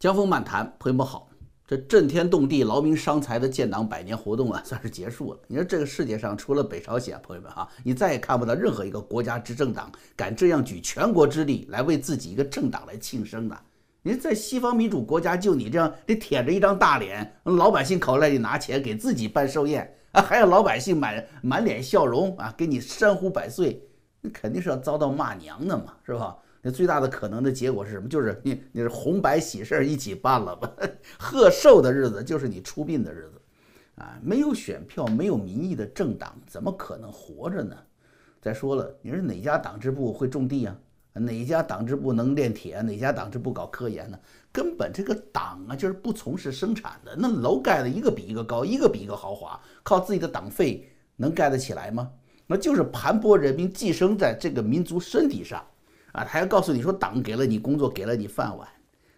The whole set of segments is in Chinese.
江峰漫谈，朋友们好。这震天动地、劳民伤财的建党百年活动啊，算是结束了。你说这个世界上除了北朝鲜，朋友们哈，你再也看不到任何一个国家执政党敢这样举全国之力来为自己一个政党来庆生的。你在西方民主国家，就你这样，得舔着一张大脸，老百姓口袋里拿钱给自己办寿宴啊，还要老百姓满满脸笑容啊，给你山呼百岁，那肯定是要遭到骂娘的嘛，是吧？那最大的可能的结果是什么？就是你你是红白喜事一起办了吧？贺寿的日子就是你出殡的日子，啊，没有选票、没有民意的政党怎么可能活着呢？再说了，你说哪家党支部会种地啊？哪家党支部能炼铁？哪家党支部搞科研呢？根本这个党啊，就是不从事生产的。那楼盖的一个比一个高，一个比一个豪华，靠自己的党费能盖得起来吗？那就是盘剥人民，寄生在这个民族身体上。啊，他还告诉你说，党给了你工作，给了你饭碗，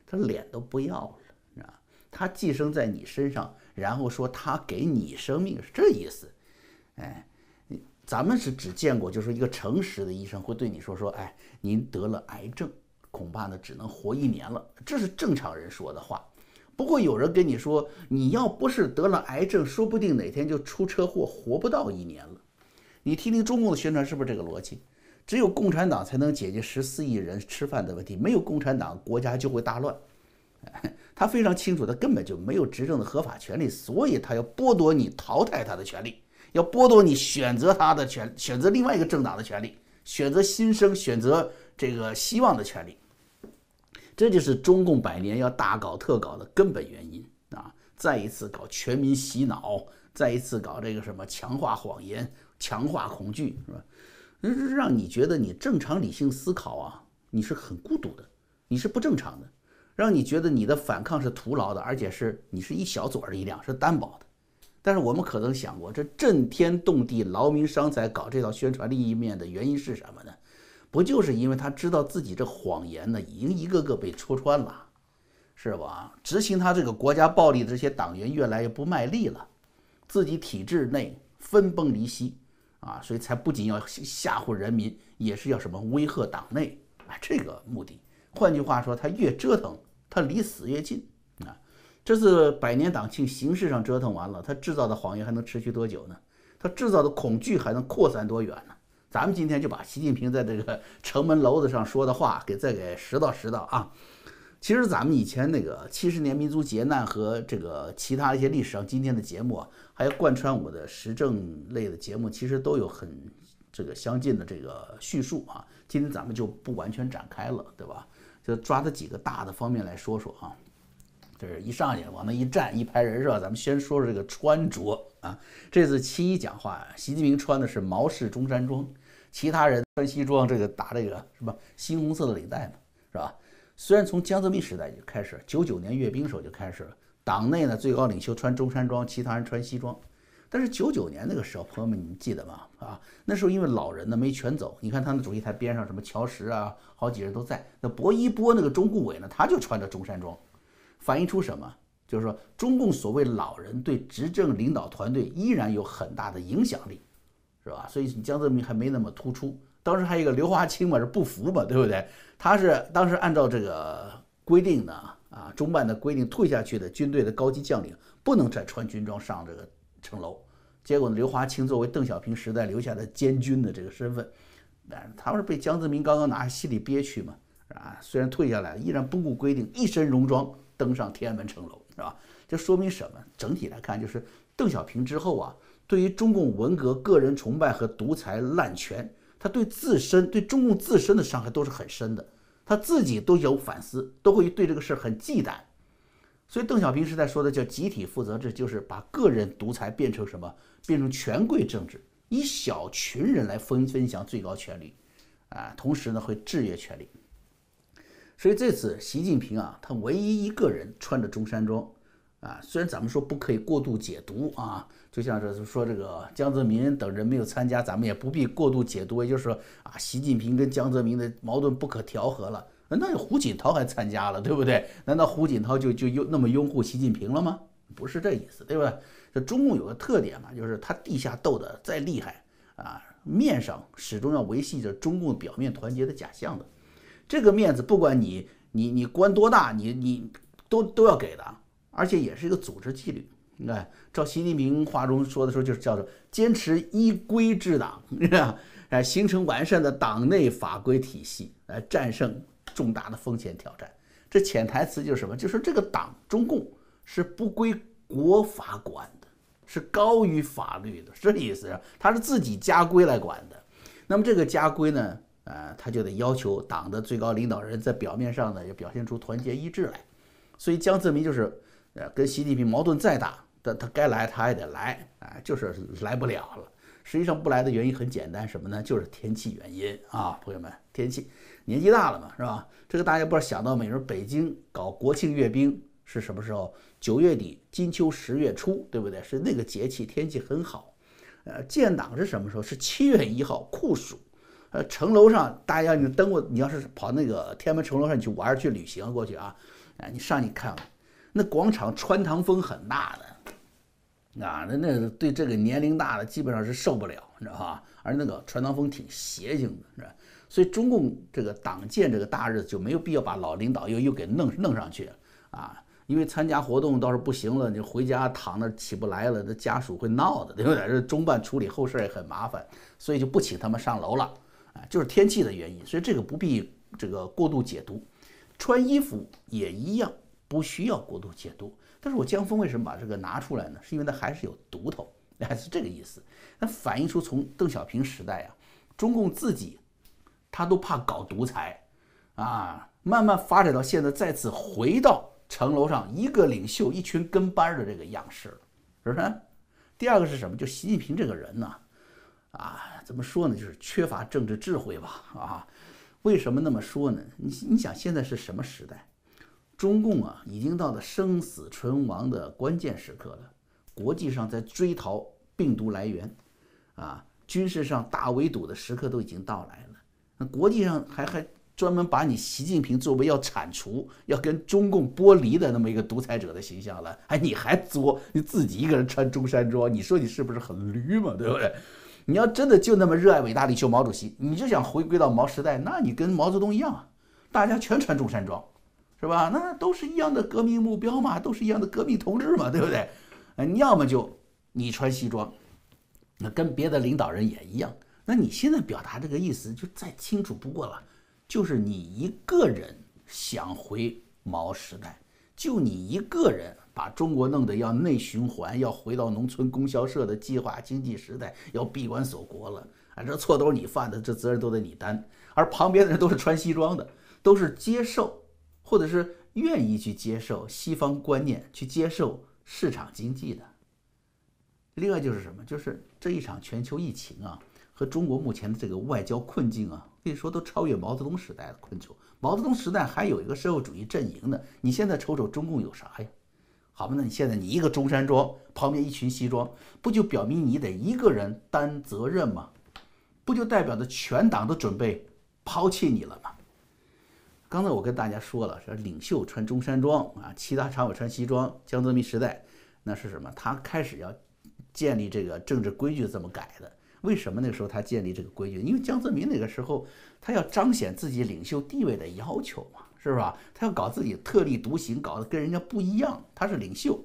他脸都不要了，啊，他寄生在你身上，然后说他给你生命，是这意思。哎，咱们是只见过，就是一个诚实的医生会对你说说，哎，您得了癌症，恐怕呢只能活一年了，这是正常人说的话。不过有人跟你说，你要不是得了癌症，说不定哪天就出车祸，活不到一年了。你听听中共的宣传，是不是这个逻辑？只有共产党才能解决十四亿人吃饭的问题，没有共产党，国家就会大乱。他非常清楚，他根本就没有执政的合法权利，所以他要剥夺你淘汰他的权利，要剥夺你选择他的权，选择另外一个政党的权利，选择新生、选择这个希望的权利。这就是中共百年要大搞特搞的根本原因啊！再一次搞全民洗脑，再一次搞这个什么强化谎言、强化恐惧，是吧？那是让你觉得你正常理性思考啊，你是很孤独的，你是不正常的，让你觉得你的反抗是徒劳的，而且是你是一小撮力量，是单薄的。但是我们可能想过，这震天动地、劳民伤财搞这套宣传利益面的原因是什么呢？不就是因为他知道自己这谎言呢，已经一个个被戳穿了，是吧？执行他这个国家暴力的这些党员越来越不卖力了，自己体制内分崩离析。啊，所以才不仅要吓唬人民，也是要什么威吓党内啊，这个目的。换句话说，他越折腾，他离死越近啊。这次百年党庆形式上折腾完了，他制造的谎言还能持续多久呢？他制造的恐惧还能扩散多远呢？咱们今天就把习近平在这个城门楼子上说的话给再给拾到拾到啊。其实咱们以前那个七十年民族劫难和这个其他一些历史上今天的节目啊，还有贯穿我的时政类的节目，其实都有很这个相近的这个叙述啊。今天咱们就不完全展开了，对吧？就抓它几个大的方面来说说啊。这是一上去往那一站一排人是吧？咱们先说说这个穿着啊。这次七一讲话，习近平穿的是毛式中山装，其他人穿西装，这个打这个什么猩红色的领带嘛，是吧？虽然从江泽民时代就开始，九九年阅兵时候就开始了，党内呢最高领袖穿中山装，其他人穿西装。但是九九年那个时候，朋友们你们记得吗？啊，那时候因为老人呢没全走，你看他们主席台边上什么乔石啊，好几人都在。那薄一波那个中顾委呢，他就穿着中山装，反映出什么？就是说中共所谓老人对执政领导团队依然有很大的影响力，是吧？所以江泽民还没那么突出。当时还有一个刘华清嘛，是不服嘛，对不对？他是当时按照这个规定呢，啊，中办的规定退下去的军队的高级将领不能再穿军装上这个城楼。结果呢，刘华清作为邓小平时代留下的监军的这个身份，但他是被江泽民刚刚拿下，心里憋屈嘛，啊，虽然退下来，依然不顾规定，一身戎装登上天安门城楼，是吧？这说明什么？整体来看，就是邓小平之后啊，对于中共文革、个人崇拜和独裁滥权。他对自身、对中共自身的伤害都是很深的，他自己都有反思，都会对这个事很忌惮。所以邓小平时代说的叫集体负责制，就是把个人独裁变成什么？变成权贵政治，以小群人来分分享最高权力，啊，同时呢会制约权力。所以这次习近平啊，他唯一一个人穿着中山装。啊，虽然咱们说不可以过度解读啊，就像是说这个江泽民等人没有参加，咱们也不必过度解读。也就是说啊，习近平跟江泽民的矛盾不可调和了。那胡锦涛还参加了，对不对？难道胡锦涛就就拥那么拥护习近平了吗？不是这意思，对吧？这中共有个特点嘛，就是他地下斗得再厉害啊，面上始终要维系着中共表面团结的假象的。这个面子，不管你你你官多大，你你。都都要给的，而且也是一个组织纪律。你看，照习近平话中说的时候，就是叫做坚持依规治党，是吧？哎，形成完善的党内法规体系，来战胜重大的风险挑战。这潜台词就是什么？就是这个党中共是不归国法管的，是高于法律的，是这意思。他是自己家规来管的。那么这个家规呢，呃，他就得要求党的最高领导人在表面上呢，也表现出团结一致来。所以江泽民就是，呃，跟习近平矛盾再大，但他该来他也得来，哎，就是来不了了。实际上不来的原因很简单，什么呢？就是天气原因啊，朋友们，天气，年纪大了嘛，是吧？这个大家不知道想到没？说北京搞国庆阅兵是什么时候？九月底，金秋十月初，对不对？是那个节气，天气很好。呃，建党是什么时候？是七月一号，酷暑。呃，城楼上大家你登过，你要是跑那个天安门城楼上去玩去旅行过去啊，哎，你上去看看，那广场穿堂风很大的。啊，那那对这个年龄大的基本上是受不了，你知道吧？而那个传堂风挺邪性的，是吧？所以中共这个党建这个大日子就没有必要把老领导又又给弄弄上去啊，因为参加活动倒是不行了，你回家躺那起不来了，那家属会闹的，对不对？这中办处理后事也很麻烦，所以就不请他们上楼了，啊，就是天气的原因，所以这个不必这个过度解读，穿衣服也一样，不需要过度解读。但是我江峰为什么把这个拿出来呢？是因为它还是有独头，还是这个意思。那反映出从邓小平时代啊，中共自己他都怕搞独裁啊，慢慢发展到现在再次回到城楼上一个领袖一群跟班的这个样式了，是不是？第二个是什么？就习近平这个人呢，啊，怎么说呢？就是缺乏政治智慧吧？啊，为什么那么说呢？你你想现在是什么时代？中共啊，已经到了生死存亡的关键时刻了。国际上在追逃病毒来源，啊，军事上大围堵的时刻都已经到来了。那国际上还还专门把你习近平作为要铲除、要跟中共剥离的那么一个独裁者的形象了。哎，你还作？你自己一个人穿中山装，你说你是不是很驴嘛？对不对？你要真的就那么热爱伟大领袖毛主席，你就想回归到毛时代，那你跟毛泽东一样啊，大家全穿中山装。是吧？那都是一样的革命目标嘛，都是一样的革命同志嘛，对不对？呃，你要么就你穿西装，那跟别的领导人也一样。那你现在表达这个意思就再清楚不过了，就是你一个人想回毛时代，就你一个人把中国弄得要内循环，要回到农村供销社的计划经济时代，要闭关锁国了啊！这错都是你犯的，这责任都得你担。而旁边的人都是穿西装的，都是接受。或者是愿意去接受西方观念，去接受市场经济的。另外就是什么？就是这一场全球疫情啊，和中国目前的这个外交困境啊，可以说都超越毛泽东时代的困窘。毛泽东时代还有一个社会主义阵营呢，你现在瞅瞅中共有啥呀？好吧，那你现在你一个中山装，旁边一群西装，不就表明你得一个人担责任吗？不就代表着全党都准备抛弃你了吗？刚才我跟大家说了，说领袖穿中山装啊，其他常委穿西装。江泽民时代，那是什么？他开始要建立这个政治规矩，这么改的。为什么那个时候他建立这个规矩？因为江泽民那个时候他要彰显自己领袖地位的要求嘛，是吧？他要搞自己特立独行，搞得跟人家不一样，他是领袖。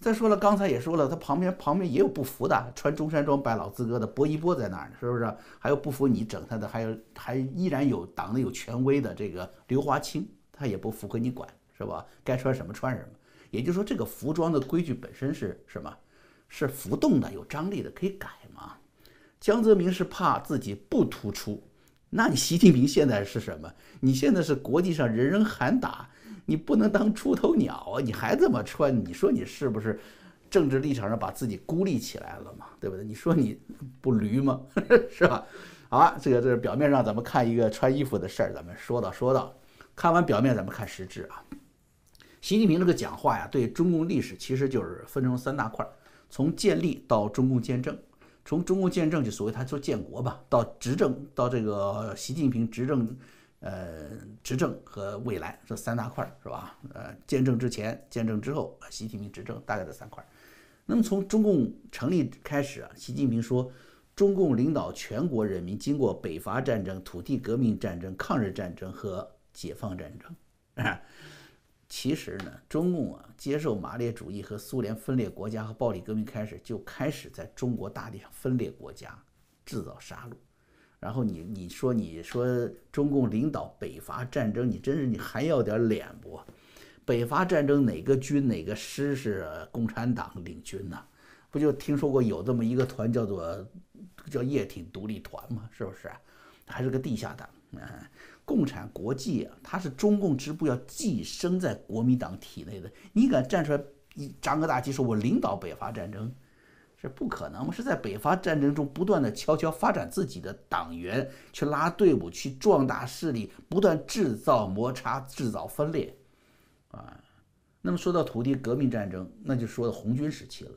再说了，刚才也说了，他旁边旁边也有不服的，穿中山装摆老资格的薄一波在那儿呢，是不是？还有不服你整他的，还有还依然有党内有权威的这个刘华清，他也不符合你管，是吧？该穿什么穿什么。也就是说，这个服装的规矩本身是什么？是浮动的，有张力的，可以改嘛？江泽民是怕自己不突出，那你习近平现在是什么？你现在是国际上人人喊打。你不能当出头鸟啊！你还这么穿，你说你是不是政治立场上把自己孤立起来了嘛？对不对？你说你不驴吗？是吧？好了，这个这是表面上咱们看一个穿衣服的事儿，咱们说到说到，看完表面咱们看实质啊。习近平这个讲话呀，对中共历史其实就是分成三大块儿：从建立到中共建政，从中共建政就所谓他说建国吧，到执政到这个习近平执政。呃，执政和未来这三大块是吧？呃，建政之前、建政之后，习近平执政大概这三块。那么从中共成立开始啊，习近平说，中共领导全国人民经过北伐战争、土地革命战争、抗日战争和解放战争，啊，其实呢，中共啊接受马列主义和苏联分裂国家和暴力革命开始，就开始在中国大地上分裂国家，制造杀戮。然后你你说你说中共领导北伐战争，你真是你还要点脸不？北伐战争哪个军哪个师是共产党领军呢？不就听说过有这么一个团叫做叫叶挺独立团吗？是不是？还是个地下党？嗯，共产国际啊，它是中共支部要寄生在国民党体内的。你敢站出来一张个大旗说我领导北伐战争，是不可能吗？是在北伐战争中不断的悄悄发展自己的党员，去拉队伍，去壮大势力，不断制造摩擦，制造分裂。啊，那么说到土地革命战争，那就说到红军时期了。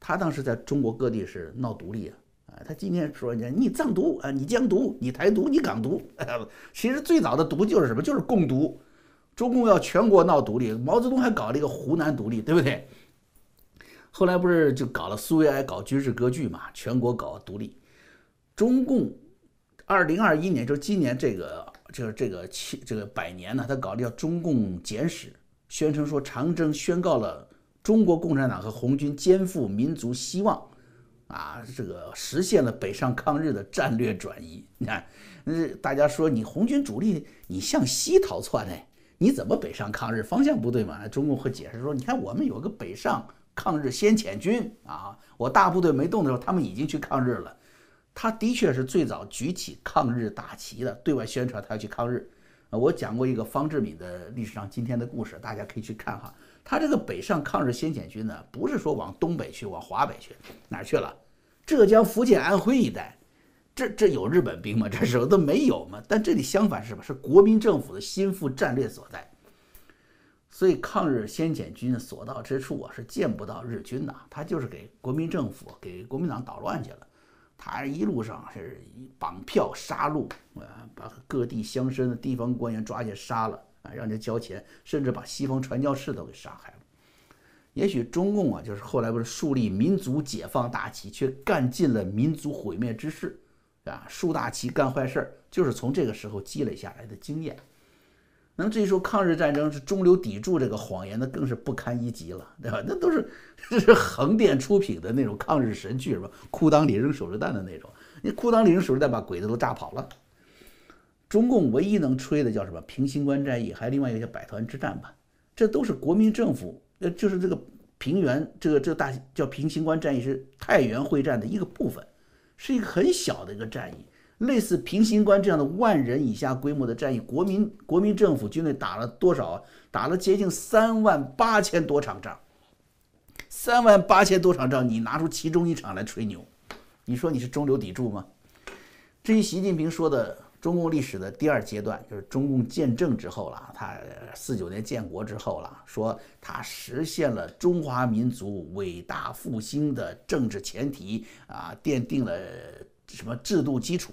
他当时在中国各地是闹独立啊，啊，他今天说你你藏独啊，你疆独，你台独，你港独，其实最早的独就是什么？就是共独。中共要全国闹独立，毛泽东还搞了一个湖南独立，对不对？后来不是就搞了苏维埃搞军事割据嘛，全国搞独立。中共二零二一年，就今年这个就是这个七这个百年呢，他搞的叫中共简史。宣称说，长征宣告了中国共产党和红军肩负民族希望，啊，这个实现了北上抗日的战略转移。你看，呃，大家说你红军主力你向西逃窜哎，你怎么北上抗日？方向不对嘛？中共会解释说，你看我们有个北上抗日先遣军啊，我大部队没动的时候，他们已经去抗日了。他的确是最早举起抗日大旗的，对外宣传他要去抗日。啊，我讲过一个方志敏的历史上今天的故事，大家可以去看哈。他这个北上抗日先遣军呢，不是说往东北去，往华北去，哪儿去了？浙江、福建、安徽一带，这这有日本兵吗？这时候都没有嘛。但这里相反是什么？是国民政府的心腹战略所在。所以抗日先遣军所到之处啊，是见不到日军的，他就是给国民政府、给国民党捣乱去了。他一路上是绑票杀戮啊，把各地乡绅的地方官员抓去杀了啊，让人交钱，甚至把西方传教士都给杀害了。也许中共啊，就是后来不是树立民族解放大旗，却干尽了民族毁灭之事啊，树大旗干坏事儿，就是从这个时候积累下来的经验。那么这一说抗日战争是中流砥柱这个谎言，那更是不堪一击了，对吧？那都是这是横店出品的那种抗日神剧，是吧？裤裆里扔手榴弹的那种，你裤裆里扔手榴弹把鬼子都炸跑了。中共唯一能吹的叫什么？平型关战役，还有另外一个叫百团之战吧？这都是国民政府，呃，就是这个平原，这个这个大叫平型关战役是太原会战的一个部分，是一个很小的一个战役。类似平型关这样的万人以下规模的战役，国民国民政府军队打了多少？打了接近三万八千多场仗。三万八千多场仗，你拿出其中一场来吹牛，你说你是中流砥柱吗？至于习近平说的中共历史的第二阶段，就是中共建政之后了，他四九年建国之后了，说他实现了中华民族伟大复兴的政治前提啊，奠定了什么制度基础。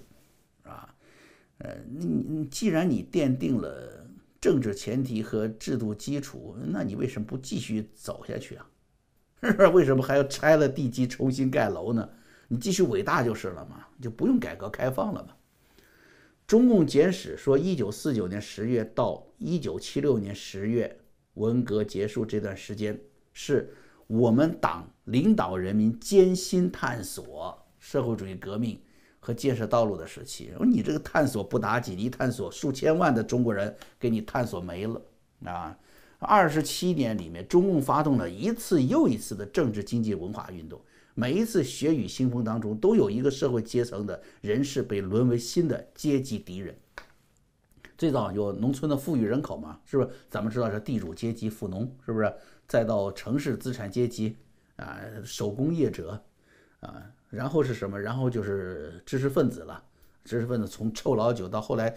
呃，你你既然你奠定了政治前提和制度基础，那你为什么不继续走下去啊？为什么还要拆了地基重新盖楼呢？你继续伟大就是了嘛，就不用改革开放了嘛。中共简史说，一九四九年十月到一九七六年十月，文革结束这段时间，是我们党领导人民艰辛探索社会主义革命。和建设道路的时期，说你这个探索不打紧，一探索数千万的中国人给你探索没了啊！二十七年里面，中共发动了一次又一次的政治、经济、文化运动，每一次血雨腥风当中，都有一个社会阶层的人士被沦为新的阶级敌人。最早有农村的富裕人口嘛，是不是？咱们知道是地主阶级、富农，是不是？再到城市资产阶级啊，手工业者啊。然后是什么？然后就是知识分子了。知识分子从臭老九到后来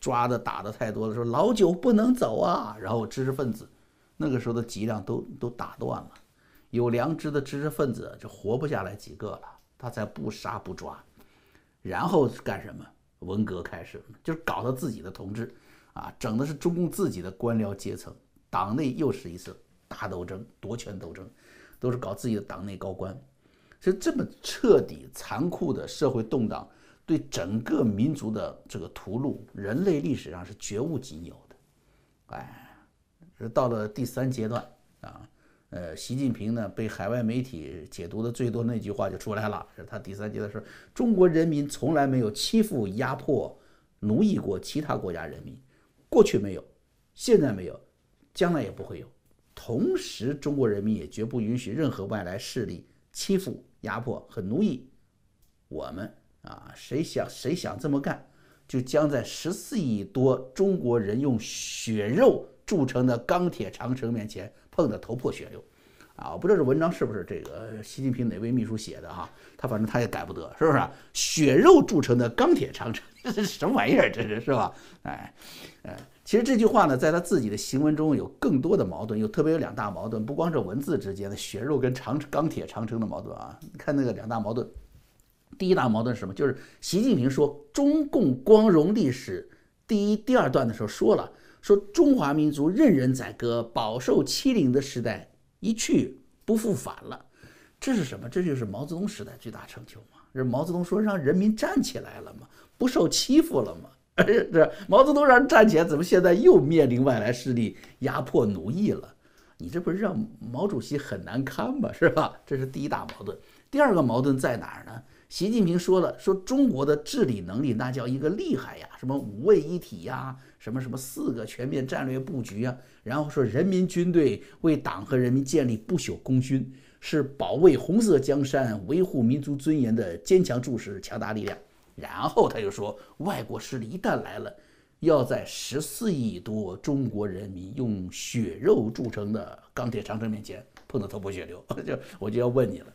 抓的打的太多了，说老九不能走啊。然后知识分子那个时候的脊梁都都打断了，有良知的知识分子就活不下来几个了，他才不杀不抓。然后干什么？文革开始，就是搞他自己的同志啊，整的是中共自己的官僚阶层，党内又是一次大斗争，夺权斗争，都是搞自己的党内高官。其实这么彻底、残酷的社会动荡，对整个民族的这个屠戮，人类历史上是绝无仅有的。哎，是到了第三阶段啊。呃，习近平呢被海外媒体解读的最多那句话就出来了，是他第三阶段说中国人民从来没有欺负、压迫、奴役过其他国家人民，过去没有，现在没有，将来也不会有。同时，中国人民也绝不允许任何外来势力欺负、压迫和奴役我们啊！谁想谁想这么干，就将在十四亿多中国人用血肉铸成的钢铁长城面前。碰得头破血流，啊！我不知道这文章是不是这个习近平哪位秘书写的哈？他反正他也改不得，是不是？血肉铸成的钢铁长城，这 是什么玩意儿？这是是吧？哎，哎，其实这句话呢，在他自己的行文中有更多的矛盾，有特别有两大矛盾，不光是文字之间的血肉跟长钢铁长城的矛盾啊。你看那个两大矛盾，第一大矛盾是什么？就是习近平说中共光荣历史第一、第二段的时候说了。说中华民族任人宰割、饱受欺凌的时代一去不复返了，这是什么？这就是毛泽东时代最大成就嘛？是毛泽东说让人民站起来了嘛？不受欺负了嘛？这毛泽东让人站起来，怎么现在又面临外来势力压迫奴役了？你这不是让毛主席很难堪吗？是吧？这是第一大矛盾。第二个矛盾在哪儿呢？习近平说了，说中国的治理能力那叫一个厉害呀，什么五位一体呀。什么什么四个全面战略布局啊？然后说人民军队为党和人民建立不朽功勋，是保卫红色江山、维护民族尊严的坚强柱石、强大力量。然后他又说，外国势力一旦来了，要在十四亿多中国人民用血肉铸成的钢铁长城面前碰得头破血流。就我就要问你了。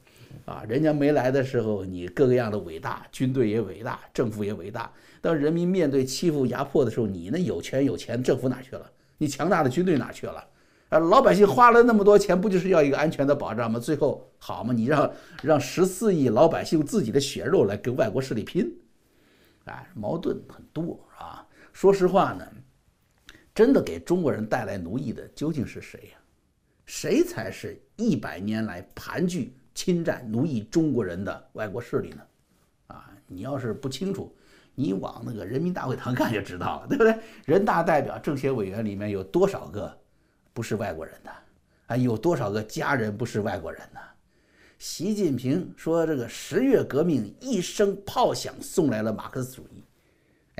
啊，人家没来的时候，你各个样的伟大，军队也伟大，政府也伟大。当人民面对欺负压迫的时候，你那有权有钱，政府哪去了？你强大的军队哪去了？啊，老百姓花了那么多钱，不就是要一个安全的保障吗？最后好嘛，你让让十四亿老百姓自己的血肉来跟外国势力拼，哎，矛盾很多啊。说实话呢，真的给中国人带来奴役的究竟是谁呀？谁才是一百年来盘踞？侵占、奴役中国人的外国势力呢？啊，你要是不清楚，你往那个人民大会堂 看就知道了，对不对？人大代表、政协委员里面有多少个不是外国人的？啊，有多少个家人不是外国人呢？习近平说：“这个十月革命一声炮响送来了马克思主义。”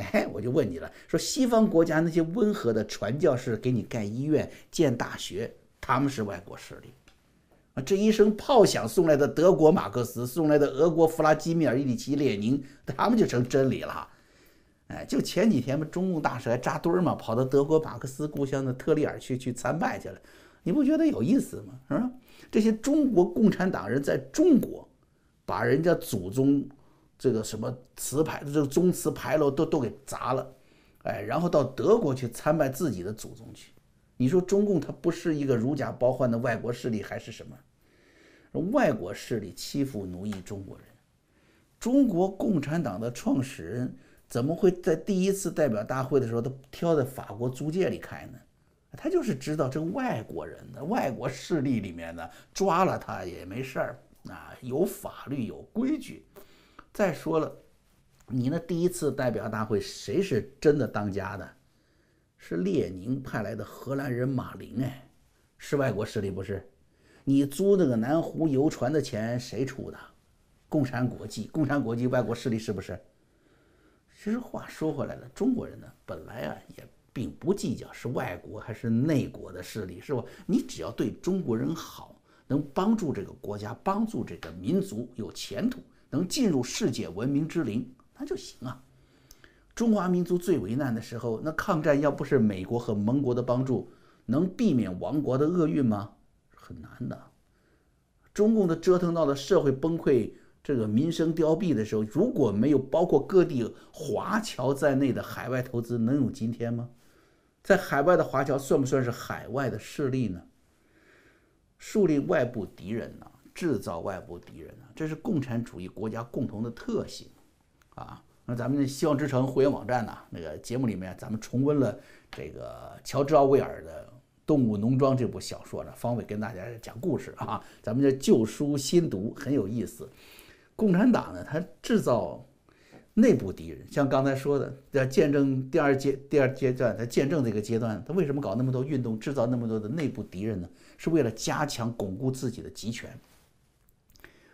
哎，我就问你了，说西方国家那些温和的传教士给你盖医院、建大学，他们是外国势力？啊，这一声炮响送来的德国马克思，送来的俄国弗拉基米尔·伊里奇·列宁，他们就成真理了。哎，就前几天嘛，中共大使还扎堆儿嘛，跑到德国马克思故乡的特里尔去去参拜去了。你不觉得有意思吗？是吧？这些中国共产党人在中国，把人家祖宗这个什么祠牌这个宗祠牌楼都都给砸了，哎，然后到德国去参拜自己的祖宗去。你说中共它不是一个如假包换的外国势力还是什么？外国势力欺负奴役中国人，中国共产党的创始人怎么会在第一次代表大会的时候他挑在法国租界里开呢？他就是知道这外国人的外国势力里面呢，抓了他也没事儿啊，有法律有规矩。再说了，你那第一次代表大会谁是真的当家的？是列宁派来的荷兰人马林，哎，是外国势力不是？你租那个南湖游船的钱谁出的？共产国际，共产国际外国势力是不是？其实话说回来了，中国人呢，本来啊也并不计较是外国还是内国的势力，是吧？你只要对中国人好，能帮助这个国家、帮助这个民族有前途，能进入世界文明之林，那就行啊。中华民族最为难的时候，那抗战要不是美国和盟国的帮助，能避免亡国的厄运吗？很难的。中共的折腾到了社会崩溃、这个民生凋敝的时候，如果没有包括各地华侨在内的海外投资，能有今天吗？在海外的华侨算不算是海外的势力呢？树立外部敌人呢？制造外部敌人呢？这是共产主义国家共同的特性，啊。那咱们的希望之城会员网站呢？那个节目里面，咱们重温了这个乔治奥威尔的《动物农庄》这部小说呢。方伟跟大家讲故事啊，咱们这旧书新读很有意思。共产党呢，它制造内部敌人，像刚才说的，在见证第二阶第二阶段，在见证这个阶段，他为什么搞那么多运动，制造那么多的内部敌人呢？是为了加强巩固自己的集权。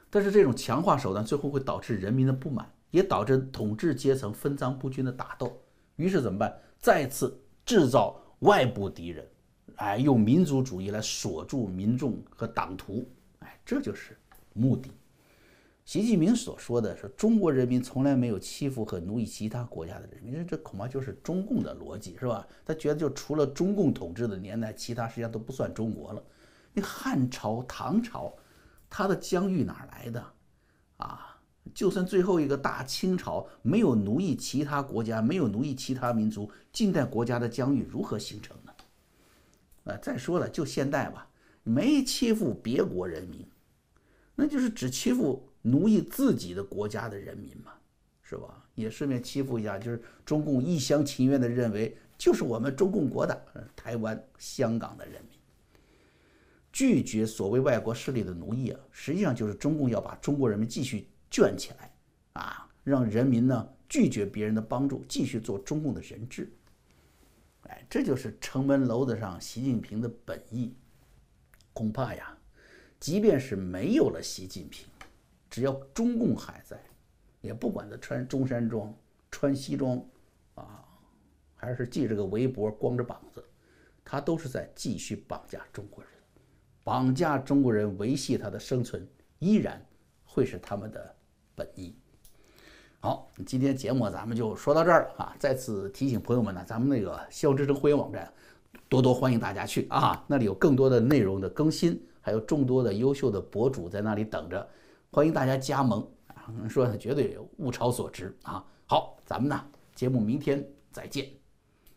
但是这种强化手段最后会导致人民的不满，也导致统治阶层分赃不均的打斗。于是怎么办？再次制造外部敌人，哎，用民族主义来锁住民众和党徒，哎，这就是目的。习近平所说的是中国人民从来没有欺负和奴役其他国家的人民，这恐怕就是中共的逻辑，是吧？他觉得就除了中共统治的年代，其他实际上都不算中国了。你汉朝、唐朝，他的疆域哪来的？啊，就算最后一个大清朝没有奴役其他国家，没有奴役其他民族，近代国家的疆域如何形成呢？啊，再说了，就现代吧，没欺负别国人民，那就是只欺负。奴役自己的国家的人民嘛，是吧？也顺便欺负一下，就是中共一厢情愿的认为，就是我们中共国的台湾、香港的人民，拒绝所谓外国势力的奴役啊，实际上就是中共要把中国人民继续圈起来啊，让人民呢拒绝别人的帮助，继续做中共的人质。哎，这就是城门楼子上习近平的本意。恐怕呀，即便是没有了习近平。只要中共还在，也不管他穿中山装、穿西装，啊，还是系着个围脖、光着膀子，他都是在继续绑架中国人，绑架中国人，维系他的生存，依然会是他们的本意。好，今天节目咱们就说到这儿了啊！再次提醒朋友们呢，咱们那个肖之城会员网站，多多欢迎大家去啊！那里有更多的内容的更新，还有众多的优秀的博主在那里等着。欢迎大家加盟啊！说绝对物超所值啊！好，咱们呢节目明天再见。